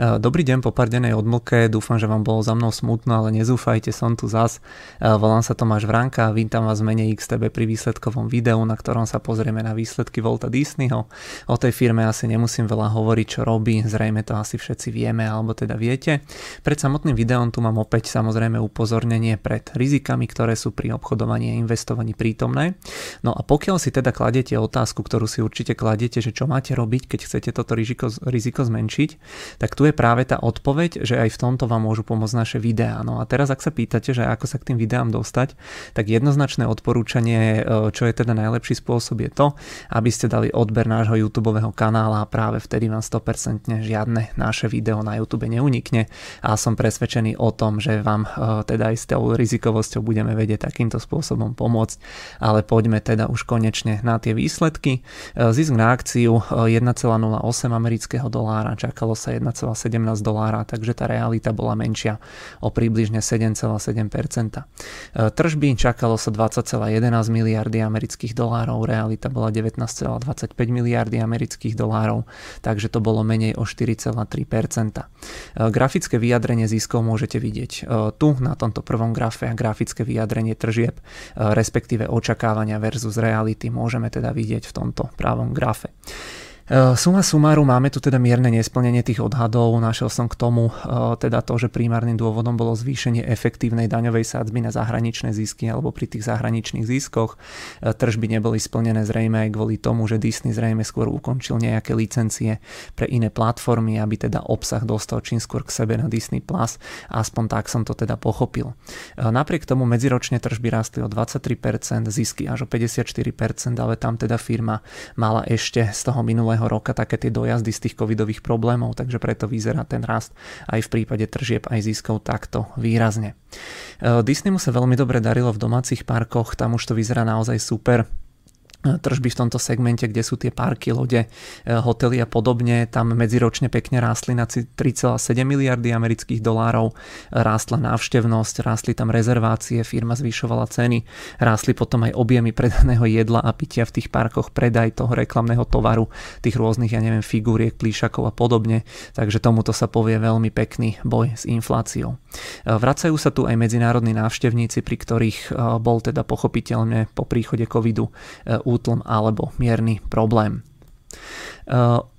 Dobrý deň po pár dennej odmlke, dúfam, že vám bolo za mnou smutno, ale nezúfajte, som tu zas. Volám sa Tomáš Vranka a vítam vás v mene XTB pri výsledkovom videu, na ktorom sa pozrieme na výsledky Volta Disneyho. O tej firme asi nemusím veľa hovoriť, čo robí, zrejme to asi všetci vieme, alebo teda viete. Pred samotným videom tu mám opäť samozrejme upozornenie pred rizikami, ktoré sú pri obchodovaní a investovaní prítomné. No a pokiaľ si teda kladete otázku, ktorú si určite kladete, že čo máte robiť, keď chcete toto riziko, riziko zmenšiť, tak tu je práve tá odpoveď, že aj v tomto vám môžu pomôcť naše videá. No a teraz ak sa pýtate, že ako sa k tým videám dostať, tak jednoznačné odporúčanie, e, čo je teda najlepší spôsob je to, aby ste dali odber nášho YouTube kanála a práve vtedy vám 100% žiadne naše video na YouTube neunikne a som presvedčený o tom, že vám e, teda aj s tou rizikovosťou budeme vedieť takýmto spôsobom pomôcť. Ale poďme teda už konečne na tie výsledky. E, zisk na akciu 1,08 amerického dolára, čakalo sa 1,17 dolára, takže tá realita bola menšia o približne 7,7%. E, tržby čakalo sa 20,11 miliardy amerických dolárov, realita bola 19,25 miliardy amerických dolárov, takže to bolo menej o 4,3%. E, grafické vyjadrenie ziskov môžete vidieť e, tu na tomto prvom grafe a grafické vyjadrenie tržieb, respektíve očakávania versus reality môžeme teda vidieť v tomto pravom grafe. Eh, suma sumáru máme tu teda mierne nesplnenie tých odhadov. Našiel som k tomu eh, teda to, že primárnym dôvodom bolo zvýšenie efektívnej daňovej sádzby na zahraničné zisky alebo pri tých zahraničných ziskoch. Eh, tržby neboli splnené zrejme aj kvôli tomu, že Disney zrejme skôr ukončil nejaké licencie pre iné platformy, aby teda obsah dostal čím skôr k sebe na Disney+. Plus. Aspoň tak som to teda pochopil. Napriek tomu medziročne tržby rastli o 23%, zisky až o 54%, ale tam teda firma mala ešte z toho minulého minulého roka také tie dojazdy z tých covidových problémov, takže preto vyzerá ten rast aj v prípade tržieb aj ziskov takto výrazne. E, Disneymu sa veľmi dobre darilo v domácich parkoch, tam už to vyzerá naozaj super tržby v tomto segmente, kde sú tie parky, lode, e, hotely a podobne, tam medziročne pekne rástli na 3,7 miliardy amerických dolárov, rástla návštevnosť, rástli tam rezervácie, firma zvyšovala ceny, rástli potom aj objemy predaného jedla a pitia v tých parkoch, predaj toho reklamného tovaru, tých rôznych, ja neviem, figúriek, plíšakov a podobne, takže tomuto sa povie veľmi pekný boj s infláciou. E, vracajú sa tu aj medzinárodní návštevníci, pri ktorých e, bol teda pochopiteľne po príchode covidu útlm alebo mierny problém.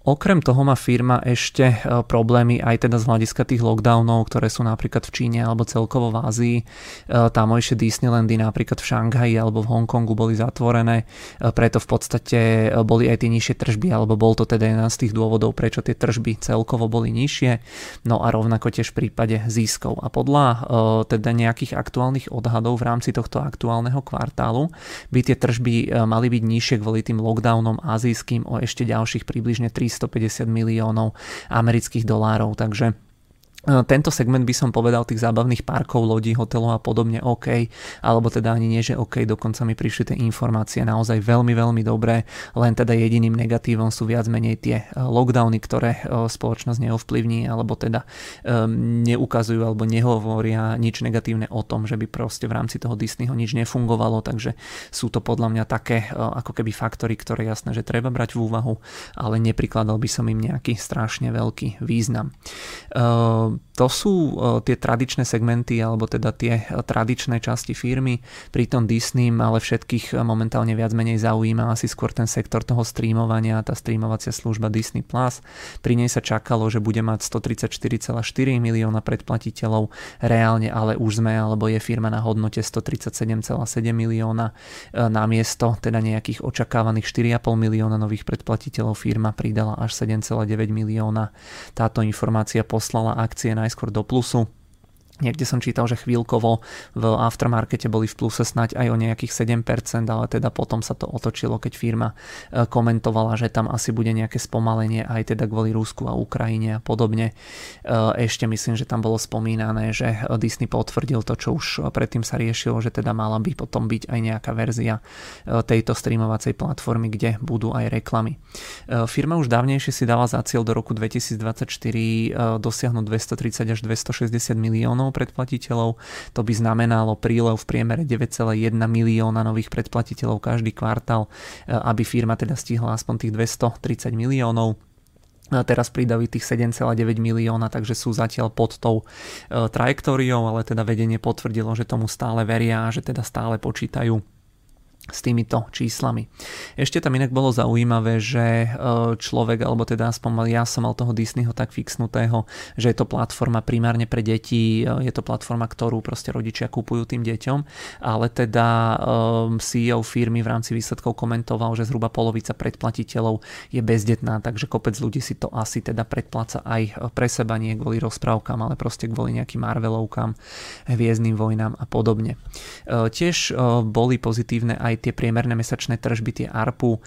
Okrem toho má firma ešte e, problémy aj teda z hľadiska tých lockdownov, ktoré sú napríklad v Číne alebo celkovo v Ázii. E, tamojšie Disneylandy napríklad v Šanghaji alebo v Hongkongu boli zatvorené, e, preto v podstate boli aj tie nižšie tržby, alebo bol to teda jeden z tých dôvodov, prečo tie tržby celkovo boli nižšie, no a rovnako tiež v prípade ziskov. A podľa teda nejakých aktuálnych odhadov v rámci tohto aktuálneho kvartálu by tie tržby mali byť nižšie kvôli tým lockdownom azijským o ešte ďalších približne 300 350 miliónov amerických dolárov, takže tento segment by som povedal tých zábavných parkov, lodí, hotelov a podobne OK, alebo teda ani nie, že OK, dokonca mi prišli tie informácie naozaj veľmi, veľmi dobré, len teda jediným negatívom sú viac menej tie e, lockdowny, ktoré e, spoločnosť neovplyvní, alebo teda neukazujú alebo nehovoria nič negatívne o tom, že by proste v rámci toho Disneyho nič nefungovalo, takže sú to podľa mňa také ako keby faktory, ktoré jasné, že treba brať v úvahu, ale neprikladal by som im nejaký strašne veľký význam um, to sú e, tie tradičné segmenty alebo teda tie e, tradičné časti firmy. Pri tom Disney ale všetkých e, momentálne viac menej zaujíma asi skôr ten sektor toho streamovania, tá streamovacia služba Disney+. Plus. Pri nej sa čakalo, že bude mať 134,4 milióna predplatiteľov, reálne ale už sme alebo je firma na hodnote 137,7 milióna na miesto teda nejakých očakávaných 4,5 milióna nových predplatiteľov firma pridala až 7,9 milióna. Táto informácia poslala akcie najskôr doplsu Niekde som čítal, že chvíľkovo v aftermarkete boli v pluse snať aj o nejakých 7%, ale teda potom sa to otočilo, keď firma e, komentovala, že tam asi bude nejaké spomalenie aj teda kvôli Rusku a Ukrajine a podobne. E, ešte myslím, že tam bolo spomínané, že Disney potvrdil to, čo už predtým sa riešilo, že teda mala by potom byť aj nejaká verzia e, tejto streamovacej platformy, kde budú aj reklamy. Firma už dávnejšie si dala za cieľ do roku 2024 dosiahnuť 230 až 260 miliónov miliónov predplatiteľov. To by znamenalo prílev v priemere 9,1 milióna nových predplatiteľov každý kvartál, e, aby firma teda stihla aspoň tých 230 miliónov teraz pridajú tých 7,9 milióna, takže sú zatiaľ pod tou e, trajektóriou, ale teda vedenie potvrdilo, že tomu stále veria a že teda stále počítajú s týmito číslami. Ešte tam inak bolo zaujímavé, že e, človek, alebo teda aspoň ja som mal toho Disneyho tak fixnutého, že je to platforma primárne pre deti, e, je to platforma, ktorú proste rodičia kupujú tým deťom, ale teda e, CEO firmy v rámci výsledkov komentoval, že zhruba polovica predplatiteľov je bezdetná, takže kopec ľudí si to asi teda predpláca aj pre seba, nie kvôli rozprávkam, ale proste kvôli nejakým Marvelovkám, Hviezdnym vojnám a podobne. Tiež boli pozitívne aj tie priemerné mesačné tržby, tie ARPU, e,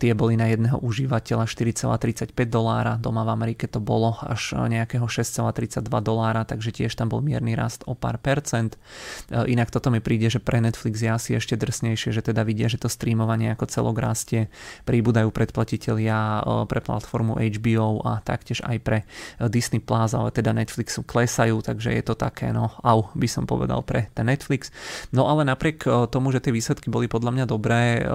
tie boli na jedného užívateľa 4,35 dolára, doma v Amerike to bolo až nejakého 6,32 dolára, takže tiež tam bol mierny rast o pár percent. E, inak toto mi príde, že pre Netflix je asi ešte drsnejšie, že teda vidia, že to streamovanie ako celok rastie, príbudajú predplatitelia e, pre platformu HBO a taktiež aj pre Disney Plus, ale teda Netflixu klesajú, takže je to také, no au, by som povedal pre ten Netflix. No ale napriek tomu, že tie výsledky boli podľa mňa dobré.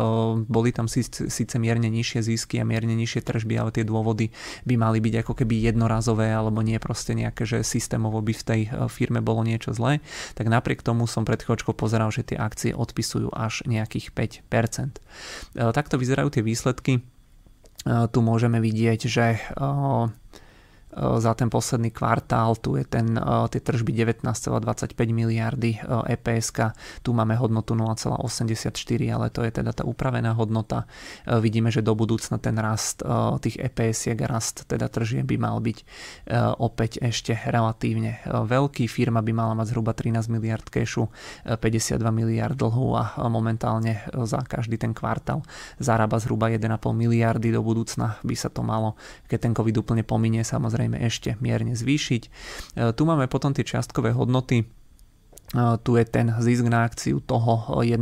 Boli tam síce mierne nižšie zisky a mierne nižšie tržby, ale tie dôvody by mali byť ako keby jednorazové alebo nie proste nejaké, že systémovo by v tej firme bolo niečo zlé. Tak napriek tomu som pred chvíľočkou pozeral, že tie akcie odpisujú až nejakých 5%. Takto vyzerajú tie výsledky. Tu môžeme vidieť, že za ten posledný kvartál, tu je ten, eh, tie tržby 19,25 miliardy EPS, eh, e tu máme hodnotu 0,84, ale to je teda tá upravená hodnota. Vidíme, že do budúcna ten rast tých EPS rast teda tržie by mal byť opäť ešte relatívne veľký. Firma by mala mať zhruba 13 miliard kešu, 52 miliard dlhu a momentálne za každý ten kvartál zarába zhruba 1,5 miliardy do budúcna by sa to malo, keď ten COVID úplne pominie, samozrejme samozrejme ešte mierne zvýšiť. E, tu máme potom tie čiastkové hodnoty, e, tu je ten zisk na akciu toho 1,08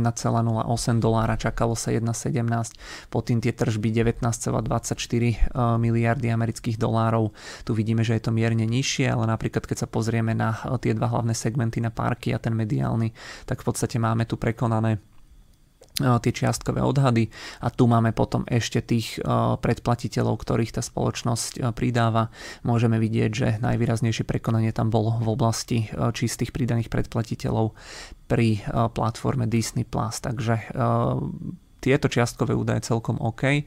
dolára, čakalo sa 1,17, potom tie tržby 19,24 e, miliardy amerických dolárov. Tu vidíme, že je to mierne nižšie, ale napríklad keď sa pozrieme na tie dva hlavné segmenty, na parky a ten mediálny, tak v podstate máme tu prekonané tie čiastkové odhady a tu máme potom ešte tých predplatiteľov, ktorých tá spoločnosť pridáva. Môžeme vidieť, že najvýraznejšie prekonanie tam bolo v oblasti čistých pridaných predplatiteľov pri platforme Disney+. Takže tieto čiastkové údaje celkom OK. E,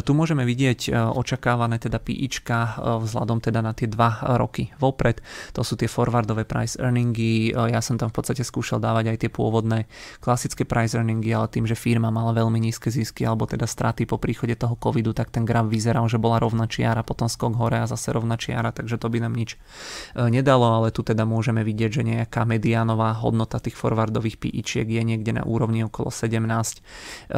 tu môžeme vidieť e, očakávané teda PIčka e, vzhľadom teda na tie dva roky vopred. To sú tie forwardové price earningy. Ja som tam v podstate skúšal dávať aj tie pôvodné klasické price earningy, ale tým, že firma mala veľmi nízke zisky alebo teda straty po príchode toho covidu, tak ten graf vyzeral, že bola rovná čiara, potom skok hore a zase rovná čiara, takže to by nám nič nedalo, ale tu teda môžeme vidieť, že nejaká mediánová hodnota tých forwardových PIčiek je niekde na úrovni okolo 17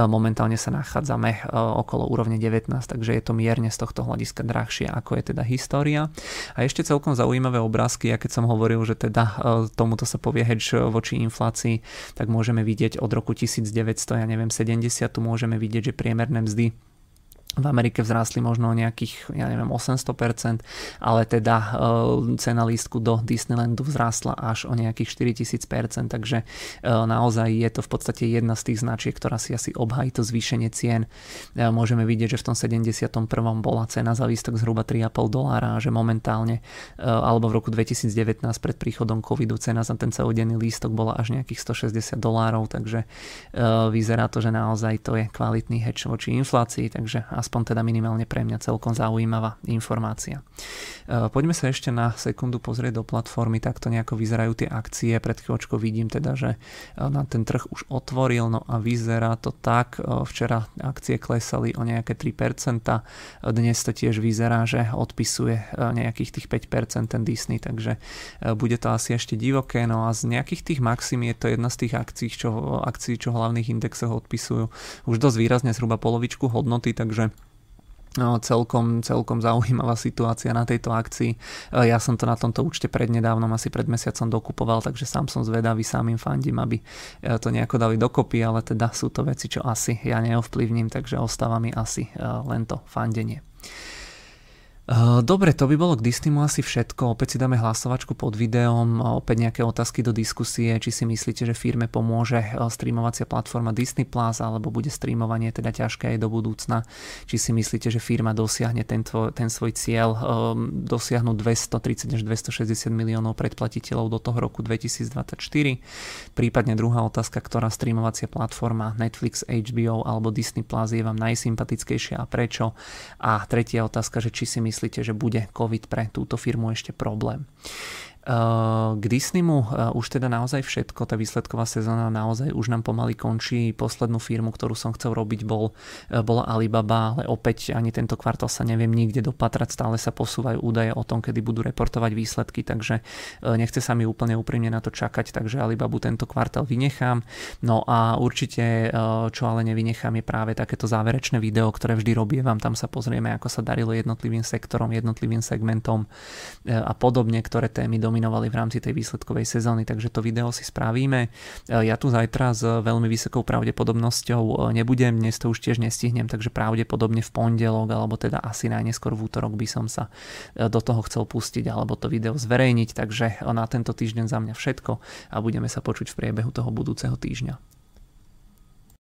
momentálne sa nachádzame e, okolo úrovne 19, takže je to mierne z tohto hľadiska drahšie, ako je teda história. A ešte celkom zaujímavé obrázky, ja keď som hovoril, že teda e, tomuto sa povie hedge voči inflácii, tak môžeme vidieť od roku 1900, ja neviem, 70, tu môžeme vidieť, že priemerné mzdy v Amerike vzrástli možno o nejakých, ja neviem, 800%, ale teda e, cena lístku do Disneylandu vzrástla až o nejakých 4000%, takže e, naozaj je to v podstate jedna z tých značiek, ktorá si asi obhají to zvýšenie cien. E, môžeme vidieť, že v tom 71. bola cena za lístok zhruba 3,5 dolára že momentálne, alebo v roku 2019 pred príchodom covidu cena za ten celodenný lístok bola až nejakých 160 dolárov, takže vyzerá to, že naozaj to je kvalitný hedge voči inflácii, takže aspoň teda minimálne pre mňa celkom zaujímavá informácia. E, poďme sa ešte na sekundu pozrieť do platformy, takto nejako vyzerajú tie akcie. Pred chvíľočkou vidím teda, že e, na ten trh už otvoril, no a vyzerá to tak. E, včera akcie klesali o nejaké 3%, dnes to tiež vyzerá, že odpisuje nejakých tých 5% ten Disney, takže bude to asi ešte divoké. No a z nejakých tých maxim je to jedna z tých akcií, čo, akcií, čo hlavných indexoch odpisujú už dosť výrazne zhruba polovičku hodnoty, takže celkom, celkom zaujímavá situácia na tejto akcii. E, ja som to na tomto účte prednedávnom, asi pred mesiacom dokupoval, takže sám som zvedavý, sám im fandím, aby e, to nejako dali dokopy, ale teda sú to veci, čo asi ja neovplyvním, takže ostáva mi asi e, len to fandenie. Dobre, to by bolo k Disneymu asi všetko. Opäť si dáme hlasovačku pod videom, opäť nejaké otázky do diskusie, či si myslíte, že firme pomôže streamovacia platforma Disney Plus, alebo bude streamovanie teda ťažké aj do budúcna. Či si myslíte, že firma dosiahne tento, ten svoj cieľ um, dosiahnuť 230 až 260 miliónov predplatiteľov do toho roku 2024. Prípadne druhá otázka, ktorá streamovacia platforma Netflix, HBO alebo Disney Plus je vám najsympatickejšia a prečo. A tretia otázka, že či si myslíte, myslíte, že bude COVID pre túto firmu ešte problém. K Disneymu už teda naozaj všetko, tá výsledková sezóna naozaj už nám pomaly končí. Poslednú firmu, ktorú som chcel robiť, bol, bola Alibaba, ale opäť ani tento kvartál sa neviem nikde dopatrať, stále sa posúvajú údaje o tom, kedy budú reportovať výsledky, takže nechce sa mi úplne úprimne na to čakať, takže Alibabu tento kvartál vynechám. No a určite, čo ale nevynechám, je práve takéto záverečné video, ktoré vždy robievam, tam sa pozrieme, ako sa darilo jednotlivým sektorom, jednotlivým segmentom a podobne, ktoré témy dominujú nominovali v rámci tej výsledkovej sezóny, takže to video si spravíme. E, ja tu zajtra s veľmi vysokou pravdepodobnosťou e, nebudem, dnes to už tiež nestihnem, takže pravdepodobne v pondelok, alebo teda asi najneskôr v útorok by som sa e, do toho chcel pustiť alebo to video zverejniť, takže na tento týždeň za mňa všetko a budeme sa počuť v priebehu toho budúceho týždňa.